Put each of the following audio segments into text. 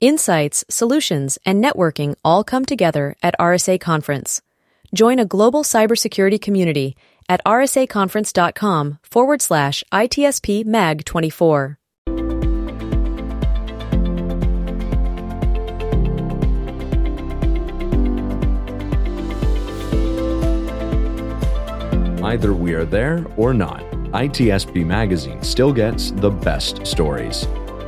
Insights, solutions, and networking all come together at RSA Conference. Join a global cybersecurity community at rsaconference.com forward slash ITSP MAG 24. Either we are there or not, ITSP Magazine still gets the best stories.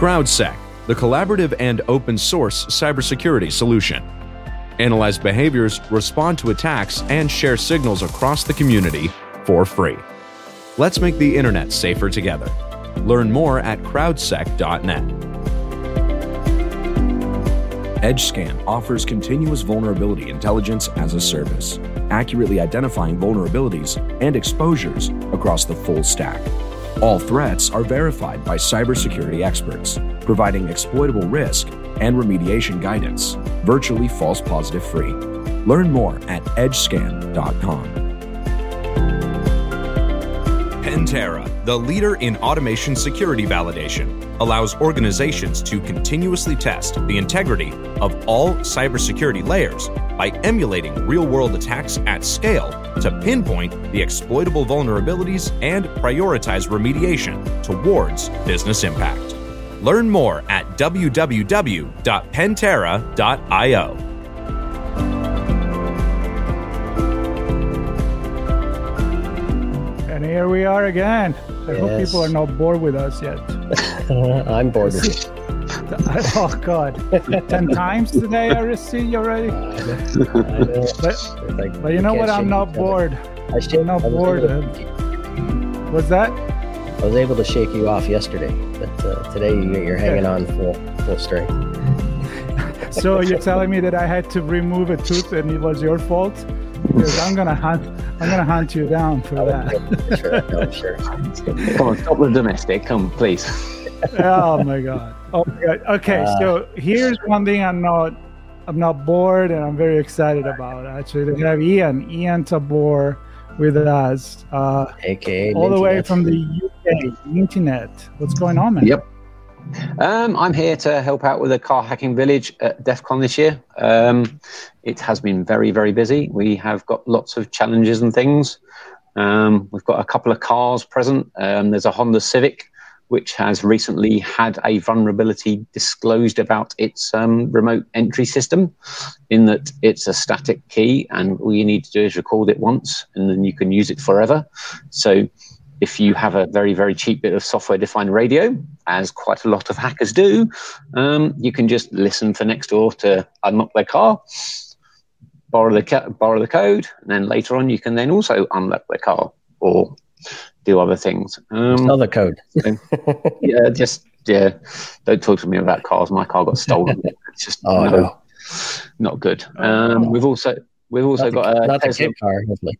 CrowdSec, the collaborative and open source cybersecurity solution. Analyze behaviors, respond to attacks, and share signals across the community for free. Let's make the internet safer together. Learn more at crowdsec.net. EdgeScan offers continuous vulnerability intelligence as a service, accurately identifying vulnerabilities and exposures across the full stack. All threats are verified by cybersecurity experts, providing exploitable risk and remediation guidance, virtually false positive free. Learn more at edgescan.com. Pentera, the leader in automation security validation, allows organizations to continuously test the integrity of all cybersecurity layers by emulating real world attacks at scale to pinpoint the exploitable vulnerabilities and prioritize remediation towards business impact. Learn more at www.pentera.io. And here we are again. I hope people are not bored with us yet. I'm bored with it. oh God, ten times today I received already. But like but you know what? I'm not bored. I, shake, I'm not I bored. to- What's that? I was able to shake you off yesterday, but uh, today you- you're hanging on full full strength. So you're telling me that I had to remove a tooth and it was your fault? Because I'm gonna hunt. I'm gonna hunt you down for that. sure, no, sure. Come on, stop the domestic. Come, please. Oh my god. Oh my god. Okay, Uh, so here's one thing I'm not I'm not bored and I'm very excited about actually. They have Ian, Ian Tabor with us. Uh, AKA all the way from the UK, internet. What's going on, man? Yep. Um, I'm here to help out with the car hacking village at DEF CON this year. Um, it has been very, very busy. We have got lots of challenges and things. Um, we've got a couple of cars present. Um, there's a Honda Civic, which has recently had a vulnerability disclosed about its um, remote entry system, in that it's a static key, and all you need to do is record it once, and then you can use it forever. So if you have a very, very cheap bit of software defined radio, as quite a lot of hackers do, um, you can just listen for next door to unlock their car, borrow the, borrow the code, and then later on you can then also unlock their car or do other things. Um, code. yeah, just, yeah, don't talk to me about cars. My car got stolen. It's just Oh no, no, not good. Um, we've also, we've also not, got the, a not the kit car, hopefully.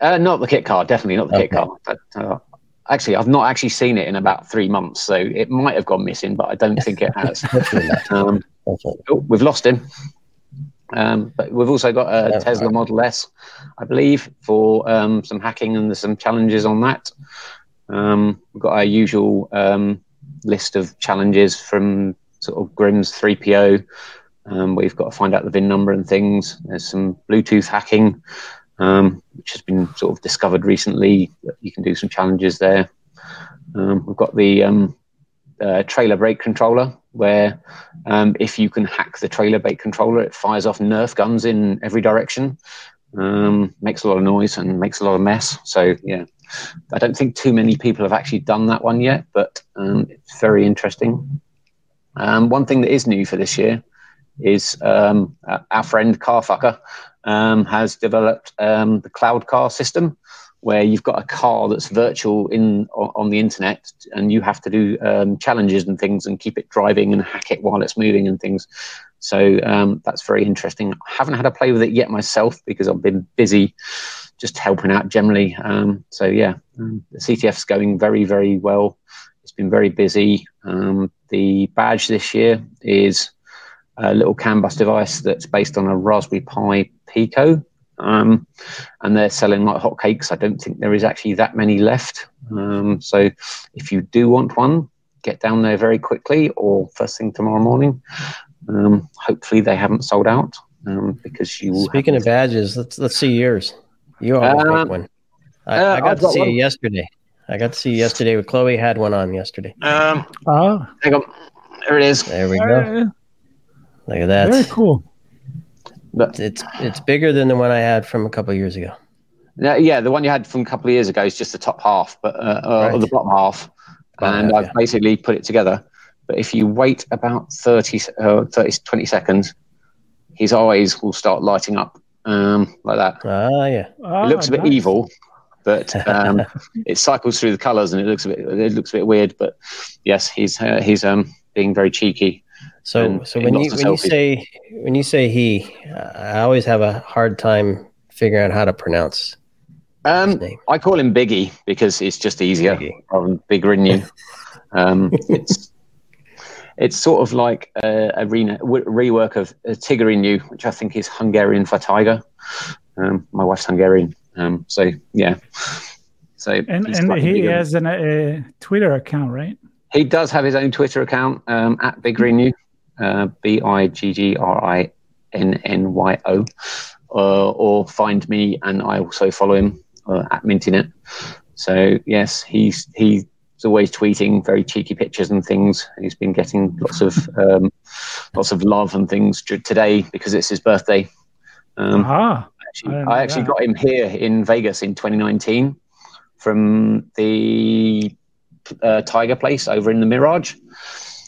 uh, not the kit car, definitely not the kit car. But, uh, actually, I've not actually seen it in about three months, so it might have gone missing, but I don't think it has. Um, oh, we've lost him. Um, but we've also got a Yeah, Tesla right. Model S, I believe, for um, some hacking and there's some challenges on that. Um, we've got our usual um, list of challenges from sort of Grimm's 3PO. Um, we've got to find out the VIN number and things. There's some Bluetooth hacking, um, which has been sort of discovered recently. You can do some challenges there. Um, we've got the um, uh, trailer brake controller, where um, if you can hack the trailer brake controller, it fires off Nerf guns in every direction. Um, makes a lot of noise and makes a lot of mess. So yeah, I don't think too many people have actually done that one yet, but um, it's very interesting. Um, one thing that is new for this year is um, our friend Carfucker um, has developed the Cloud Car system, where you've got a car that's virtual in on the internet, and you have to do um, challenges and things and keep it driving and hack it while it's moving and things. So um, that's very interesting. I haven't had a play with it yet myself because I've been busy just helping out generally. Um, so yeah, um, the CTF's going very very well. It's been very busy. Um, the badge this year is a little CAN bus device that's based on a Raspberry Pi Pico um, and they're selling like hotcakes. I don't think there is actually that many left. Um, so if you do want one, get down there very quickly or first thing tomorrow morning. Um, hopefully they haven't sold out um, because you. Speaking of badges, let's let's see yours. You always make um, one. I, uh, I got I've to see one. it yesterday. I got to see yesterday. With Chloe had one on yesterday. Um, oh, hang. There it is. There we go. Look at that. Very cool. But it's it's bigger than the one I had from a couple of years ago. Yeah, yeah, the one you had from a couple of years ago is just the top half, but uh, uh, right. or the bottom half, and I've yeah. basically put it together. But if you wait about 30, uh, 30, 20 seconds, his eyes will start lighting up um, like that. Ah, yeah. it looks a bit nice. evil, but um, it cycles through the colours and it looks a bit it looks a bit weird. But yes, he's uh, he's um, being very cheeky. So, so when you when you say when you say he, I always have a hard time figuring out how to pronounce. Um, I call him Biggie because it's just easier Biggie. rather than Biggrinnyo. um, it's it's sort of like a, a re- rework of Tigger which I think is Hungarian for tiger. Um, my wife's Hungarian, um, so yeah. So and and he has an, a Twitter account, right? He does have his own Twitter account um, at Biggrinnyo. Uh, B I G G R I N N Y O, uh, or find me and I also follow him uh, at MintyNet. So yes, he's he's always tweeting very cheeky pictures and things. He's been getting lots of um, lots of love and things today because it's his birthday. Um, uh-huh. actually, I, I actually that. got him here in Vegas in 2019 from the uh, Tiger Place over in the Mirage.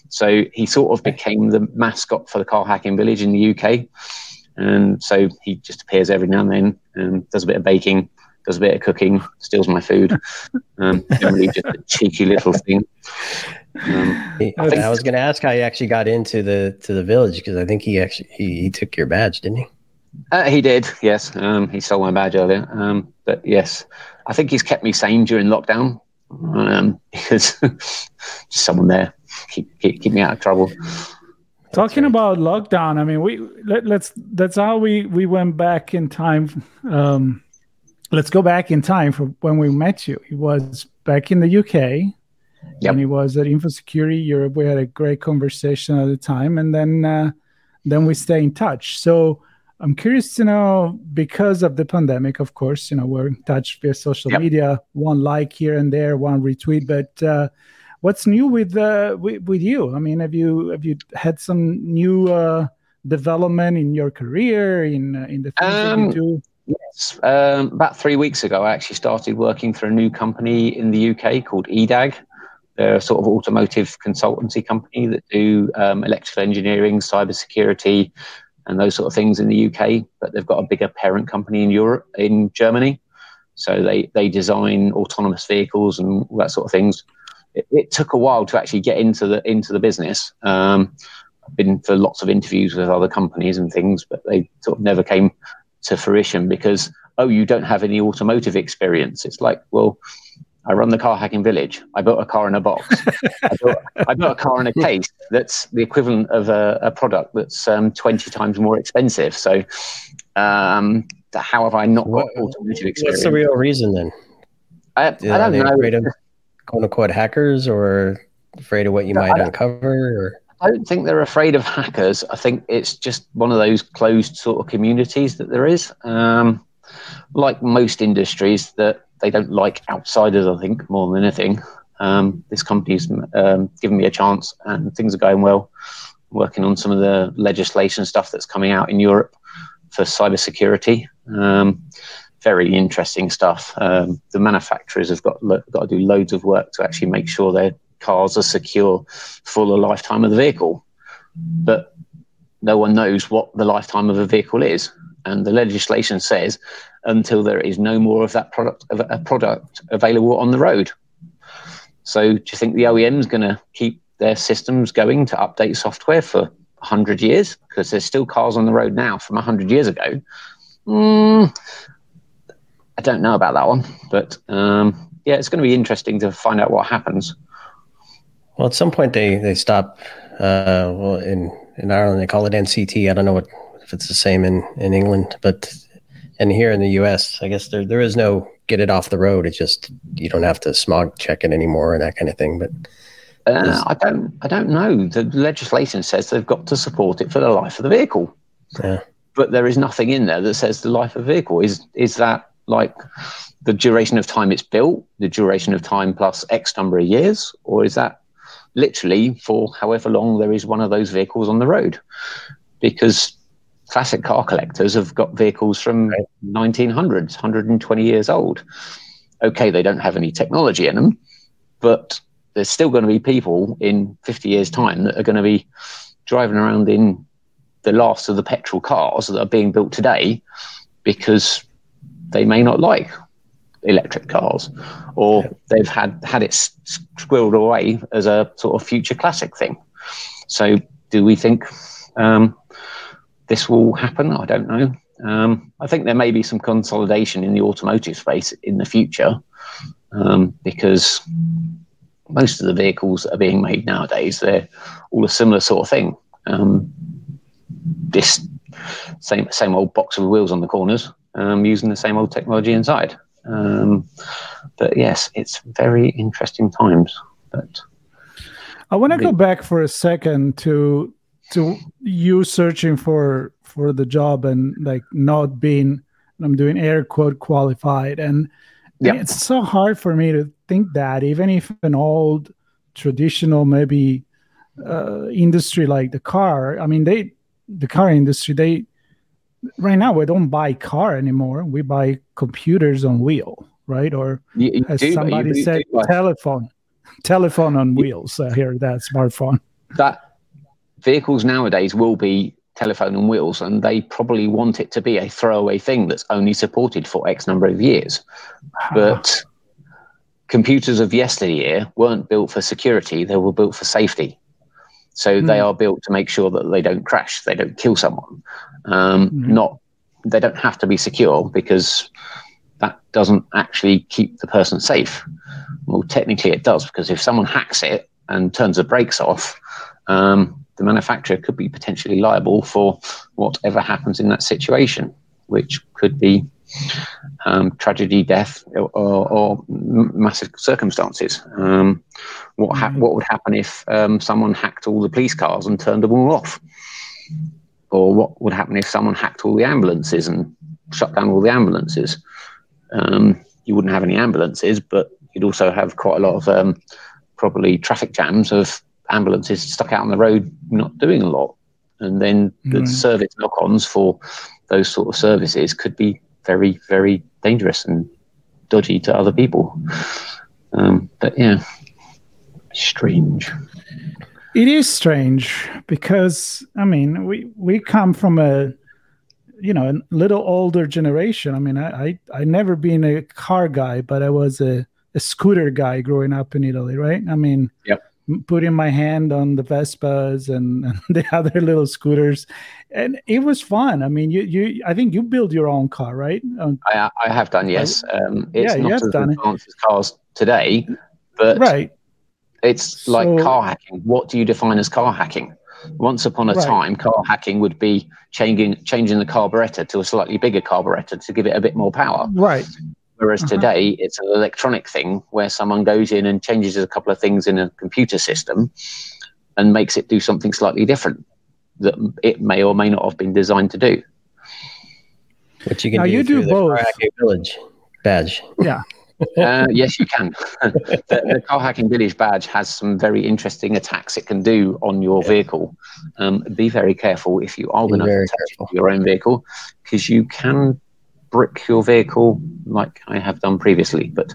So he sort of became the mascot for the car hacking village in the UK. And so he just appears every now and then and does a bit of baking, does a bit of cooking, steals my food. Um, generally, just a cheeky little thing. Um, I, I, was going to ask how he actually got into the to the village because I think he actually he, he took your badge, didn't he? Uh, he did, yes. Um, he stole my badge earlier, um, but yes, I think he's kept me sane during lockdown um, because just someone there keep, keep, keep me out of trouble. Talking right. about lockdown, I mean, we let, us that's, that's how we we went back in time. Um, let's go back in time for when we met you. It was back in the UK, yep. and it was at InfoSecurity Europe. We had a great conversation at the time, and then uh, then we stay in touch. So I'm curious to know because of the pandemic, of course, you know, we're in touch via social yep. media, one like here and there, one retweet, but uh, what's new with, uh, with, with you? I mean, have you have you had some new uh, development in your career in uh, in the things um, that you do? Yes, um, about three weeks ago, I actually started working for a new company in the UK called EDAG. They're a sort of automotive consultancy company that do um, electrical engineering, cybersecurity, and those sort of things in the UK. But they've got a bigger parent company in Europe, in Germany. So they they design autonomous vehicles and that sort of things it, it, took a while to actually get into the into the business. Um, I've been for lots of interviews with other companies and things, but they sort of never came to fruition because oh, you don't have any automotive experience. It's like well. I run the car hacking village. I built a car in a box. I, built, I, built, a car in a case that's the equivalent of a, a product that's um, 20 times more expensive. So, um, how have I not got automotive experience? What's the real reason then? I, I don't know quote unquote hackers or afraid of what you no, might uncover or I don't think they're afraid of hackers. I think it's just one of those closed sort of communities that there is. Um, like most industries, that they don't like outsiders. I think more than anything. Um, this company's um, given me a chance, and things are going well. Working on some of the legislation stuff that's coming out in Europe for cybersecurity. Um, very interesting stuff. Um, the manufacturers have got got to do loads of work to actually make sure their cars are secure for the lifetime of the vehicle, but no one knows what the lifetime of a vehicle is. And the legislation says until there is no more of that product of a product available on the road. So, do you think the OEM is going to keep their systems going to update software for 100 years? Because there's still cars on the road now from 100 years ago. Mm, I don't know about that one, but um, yeah, it's going to be interesting to find out what happens. Well, at some point they they stop. Uh, well, in in Ireland they call it NCT. I don't know what if it's the same in in England, but and here in the U.S., I guess there there is no get it off the road. It's just you don't have to smog check it anymore and that kind of thing. But uh, I don't I don't know. The legislation says they've got to support it for the life of the vehicle. Yeah. But there is nothing in there that says the life of the vehicle is is that like the duration of time it's built, the duration of time plus X number of years, or is that literally for however long there is one of those vehicles on the road? Because classic car collectors have got vehicles from right. 1900s, 120 years old. Okay, they don't have any technology in them, but there's still going to be people in 50 years' time that are going to be driving around in the last of the petrol cars that are being built today because they may not like electric cars or yeah. they've had had it squirreled away as a sort of future classic thing so do we think um, this will happen i don't know um, i think there may be some consolidation in the automotive space in the future um, because most of the vehicles that are being made nowadays they're all a similar sort of thing um, this same same old box of wheels on the corners um, using the same old technology inside. Um, but yes, it's very interesting times. But I want to go back for a second to to you searching for for the job and like not being I'm doing air quote qualified and, yep. and it's so hard for me to think that even if an old traditional maybe uh, industry like the car I mean they the car industry they right now we don't buy car anymore. We buy computers on wheel, right? Or you, you as do, somebody said, telephone, telephone on wheels. Uh, here, that smartphone. That vehicles nowadays will be telephone and wheels, and they probably want it to be a throwaway thing that's only supported for X number of years. But computers of yesteryear weren't built for security; they were built for safety. So mm. they are built to make sure that they don't crash, they don't kill someone. Um, mm. Not they don't have to be secure because that doesn't actually keep the person safe. Well, technically it does because if someone hacks it and turns the brakes off, um, the manufacturer could be potentially liable for whatever happens in that situation, which could be um, tragedy, death, or, or, massive circumstances. Um, what ha- what would happen if um, someone hacked all the police cars and turned them all off? Or what would happen if someone hacked all the ambulances and shut down all the ambulances? Um, you wouldn't have any ambulances, but you'd also have quite a lot of um, probably traffic jams of ambulances stuck out on the road not doing a lot. And then the service knock ons for those sort of services could be very, very dangerous and dodgy to other people. Um, but yeah, strange. It is strange because I mean we we come from a you know a little older generation. I mean I I, I never been a car guy, but I was a, a scooter guy growing up in Italy, right? I mean, yep putting my hand on the Vespas and, and, the other little scooters, and it was fun. I mean, you you I think you build your own car, right? Um, I I have done, yes. Um, it's yeah, not as advanced as cars today, but right. It's so, like car hacking. What do you define as car hacking? Once upon a right. time, car hacking would be changing changing the carburetor to a slightly bigger carburetor to give it a bit more power. Right. Whereas uh-huh. today, it's an electronic thing where someone goes in and changes a couple of things in a computer system and makes it do something slightly different that it may or may not have been designed to do. Which you can now do you do both. Village badge. Yeah. uh, yes, you can. the, the, Car Hacking Village badge has some very interesting attacks it can do on your yeah. vehicle. Um, be very careful if you are going to touch your own vehicle, because you can brick your vehicle like I have done previously, but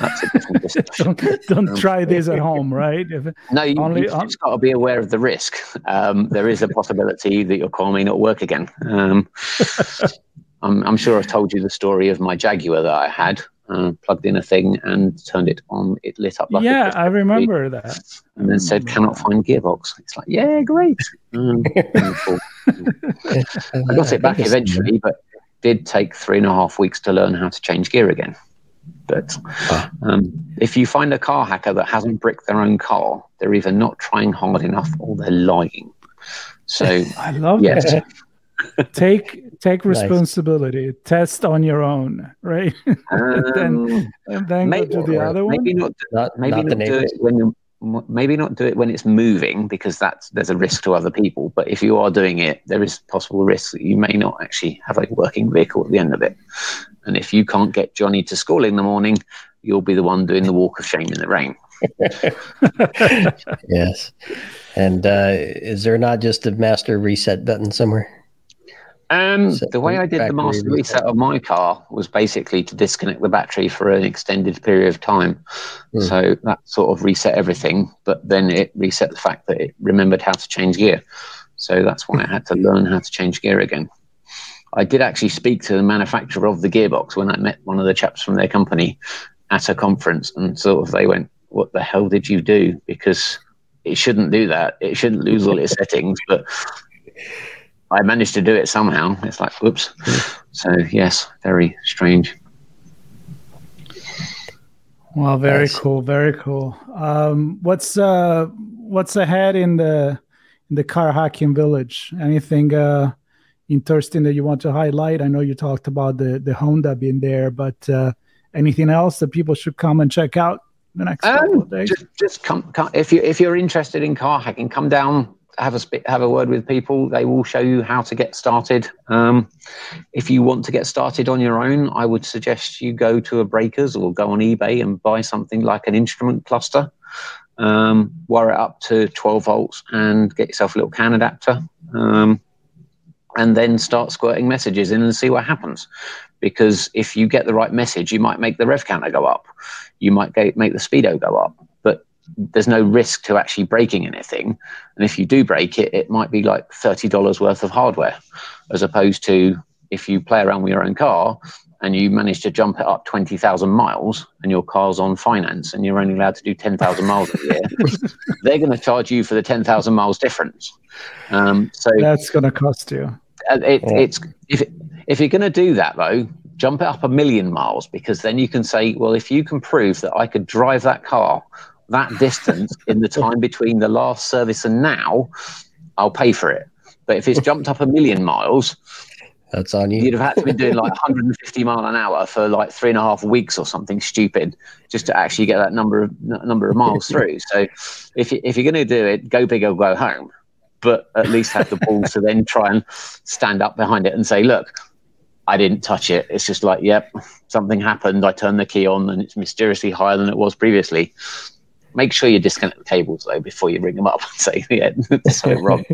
that's a different discussion. don't, don't um, try this at home, right? If no, you, only, you've just got to be aware of the risk. Um, there is a possibility that your car may not work again. Um, I'm, I'm, sure I've told you the story of my Jaguar that I had. Uh, plugged in a thing and turned it on. It lit up like yeah, I remember that. And then said, "Cannot find gearbox." It's like, yeah, great. Um, I got it back eventually, but did take three and a half weeks to learn how to change gear again. But um, if you find a car hacker that hasn't bricked their own car, they're either not trying hard enough or they're lying. So I love yes. that. take take responsibility. Nice. Test on your own, right? Um, and then, and then maybe, go to the other maybe one. Not, not, maybe not, not do it when you're maybe not do it when it's moving because that's there's a risk to other people but if you are doing it there is possible risk that you may not actually have a working vehicle at the end of it. And if you can't get johnny to school in the morning you'll be the one doing the walk of shame in the rain. Yes. And uh, is there not just a master reset button somewhere um, the way I did the master reset of my car was basically to disconnect the battery for an extended period of time. Hmm. So that sort of reset everything, but then it reset the fact that it remembered how to change gear. So that's why I had to learn how to change gear again. I did actually speak to the manufacturer of the gearbox when I met one of the chaps from their company at a conference, and sort of they went, "What the hell did you do?" Because it shouldn't do that. It shouldn't lose all its settings, but I managed to do it somehow. It's like, whoops. So yes, very strange. Well, very nice. cool, very cool. Um, what's uh, what's ahead in the in the car hacking village? Anything uh, interesting that you want to highlight? I know you talked about the the Honda being there, but uh, anything else that people should come and check out the next um, couple of days? Just, just come, come if you if you're interested in car hacking, come down have a have a word with people. They will show you how to get started. Um, if you want to get started on your own, I would suggest you go to a breakers or go on eBay and buy something like an instrument cluster. Um, wire it up to 12 volts and get yourself a little CAN adapter. Um, and then start squirting messages in and see what happens. Because if you get the right message, you might make the rev counter go up. You might get, make the speedo go up there's no risk to actually breaking anything. And if you do break it, it might be like $30 worth of hardware, as opposed to if you play around with your own car and you manage to jump it up 20,000 miles and your car's on finance and you're only allowed to do 10,000 miles a year, they're going to charge you for the 10,000 miles difference. Um, so that's going to cost you. Uh, it, yeah. It's if, if you're going to do that though, jump it up a million miles because then you can say, well, if you can prove that I could drive that car that distance in the time between the last service and now, I'll pay for it. But if it's jumped up a million miles, that's on you. You'd have had to be doing like 150 mile an hour for like three and a half weeks or something stupid just to actually get that number of number of miles through. So if you, if you're going to do it, go big or go home. But at least have the balls to then try and stand up behind it and say, look, I didn't touch it. It's just like, yep, something happened. I turned the key on and it's mysteriously higher than it was previously. Make sure you disconnect the cables though before you ring them up and say, "Yeah, something wrong."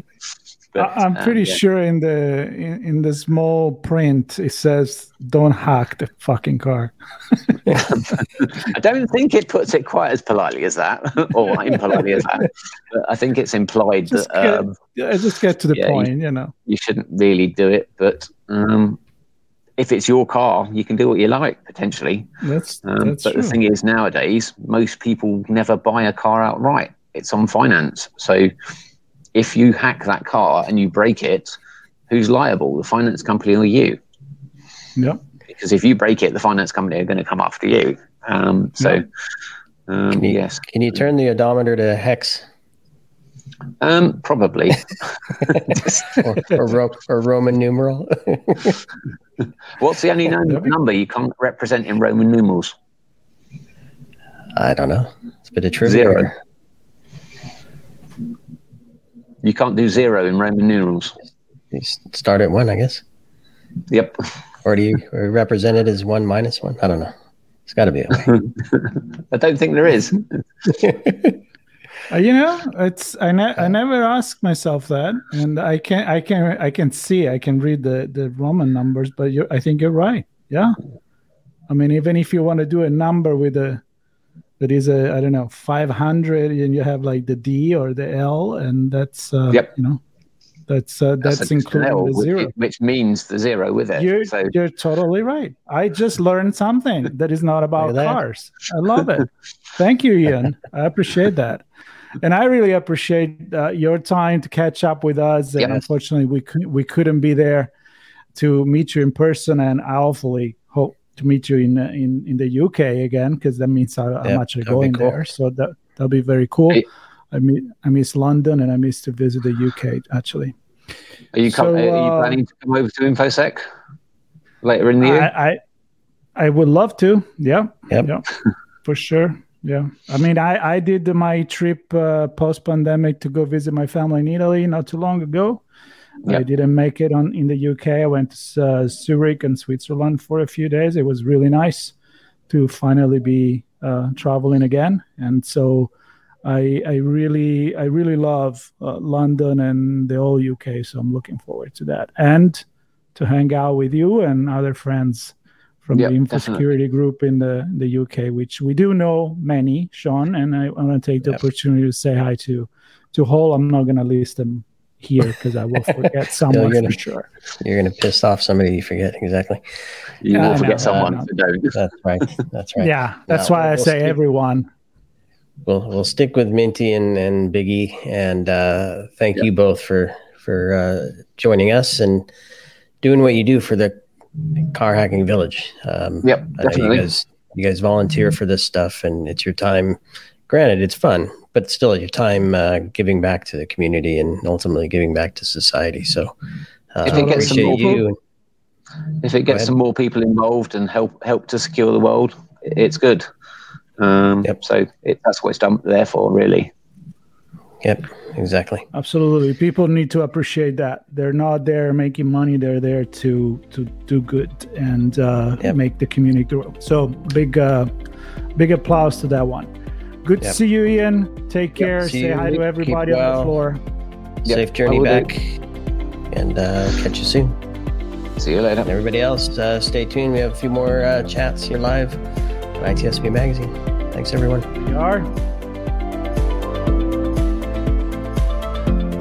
But, I'm pretty um, yeah. sure in the in, in, the small print it says don't hack the fucking car. I don't think it puts it quite as politely as that, or impolitely as that. But I think it's implied just that. Get, um, yeah, just get to the yeah, point, you, you, know. You shouldn't really do it, but um, if it's your car, you can do what you like potentially. That's, um, that's but true. the thing is, nowadays, most people never buy a car outright. It's on finance. So if you hack that car and you break it, who's liable? The finance company or you? Yeah. Because if you break it, the finance company are going to come after you. Um, so, yep. um, can you, yes. Can you turn the odometer to hex? Um, probably. or, or, Ro- or, Roman numeral. What's the only number you can't represent in Roman numerals? I don't know. It's a bit of trivia. Zero. You can't do zero in Roman numerals. You start at one, I guess. Yep. Or do you or represent it as one minus one? I don't know. It's got to be. I don't think there is. Uh, you know, it's I, ne- I never asked myself that, and I can I can I can see I can read the the Roman numbers, but you I think you're right. Yeah. I mean, even if you want to do a number with a that is a I don't know 500, and you have like the D or the L, and that's uh, Yep. you know that's uh, that's, a- including the zero. which means the zero with it. You're, so you're totally right. I just learned something that is not about Look at that. cars. I love it. Thank you, Ian. I appreciate that. And I really appreciate uh, your time to catch up with us. And Yep. unfortunately, we, cou- we couldn't be there to meet you in person. And I hopefully hope to meet you in, uh, in, in the UK again, because that means Yep, I'm that'd going cool. there. So that, that'll be very cool. Hey. I, miss, I miss London and I miss to visit the UK, actually. are you, so, are you uh, planning to come over to InfoSec later in the year? I, I I would love to. Yeah. Yep. Yeah. For sure. Yeah. I mean, I I did my trip uh, post pandemic to go visit my family in Italy not too long ago. I didn't make it on in the UK. I went to uh, Zurich and Switzerland for a few days. It was really nice to finally be uh, traveling again. And so I I really I really love uh, London and the whole UK. So I'm looking forward to that and to hang out with you and other friends from Yep, the info definitely. security group in the the UK, which we do know many, Sean. And I want to take the Yep. opportunity to say hi to to Hall. I'm not going to list them here because I will forget someone gonna- for sure. You're going to piss off somebody you forget. Exactly. you Yeah, will know, forget someone. know. so. That's right. That's right. Yeah, that's No, why I we'll say stick- everyone. We'll we'll stick with Minty and and Biggie, and uh, thank you both for for uh, joining us and doing what you do for the car hacking village. Um, Yep, definitely. you guys you guys volunteer for this stuff, and it's your time. Granted, it's fun, but still, your time uh, giving back to the community and ultimately giving back to society. So, uh, If it gets some more- you. If it gets some more people involved and help help to secure the world, it's good. Um, Yep. So it, that's what it's done there for, really. Yep, exactly. Absolutely, people need to appreciate that they're not there making money; they're there to to do good and uh, Yep. make the community grow. So big, uh, big applause to that one. Good to see you, Ian. Take care. see Say you. hi to Keep everybody on well. the floor. Yep, Safe journey will do. back, and uh, catch you soon. See you later. And everybody else, uh, stay tuned. We have a few more uh, chats here live on ITSP Magazine. Thanks, everyone. We are.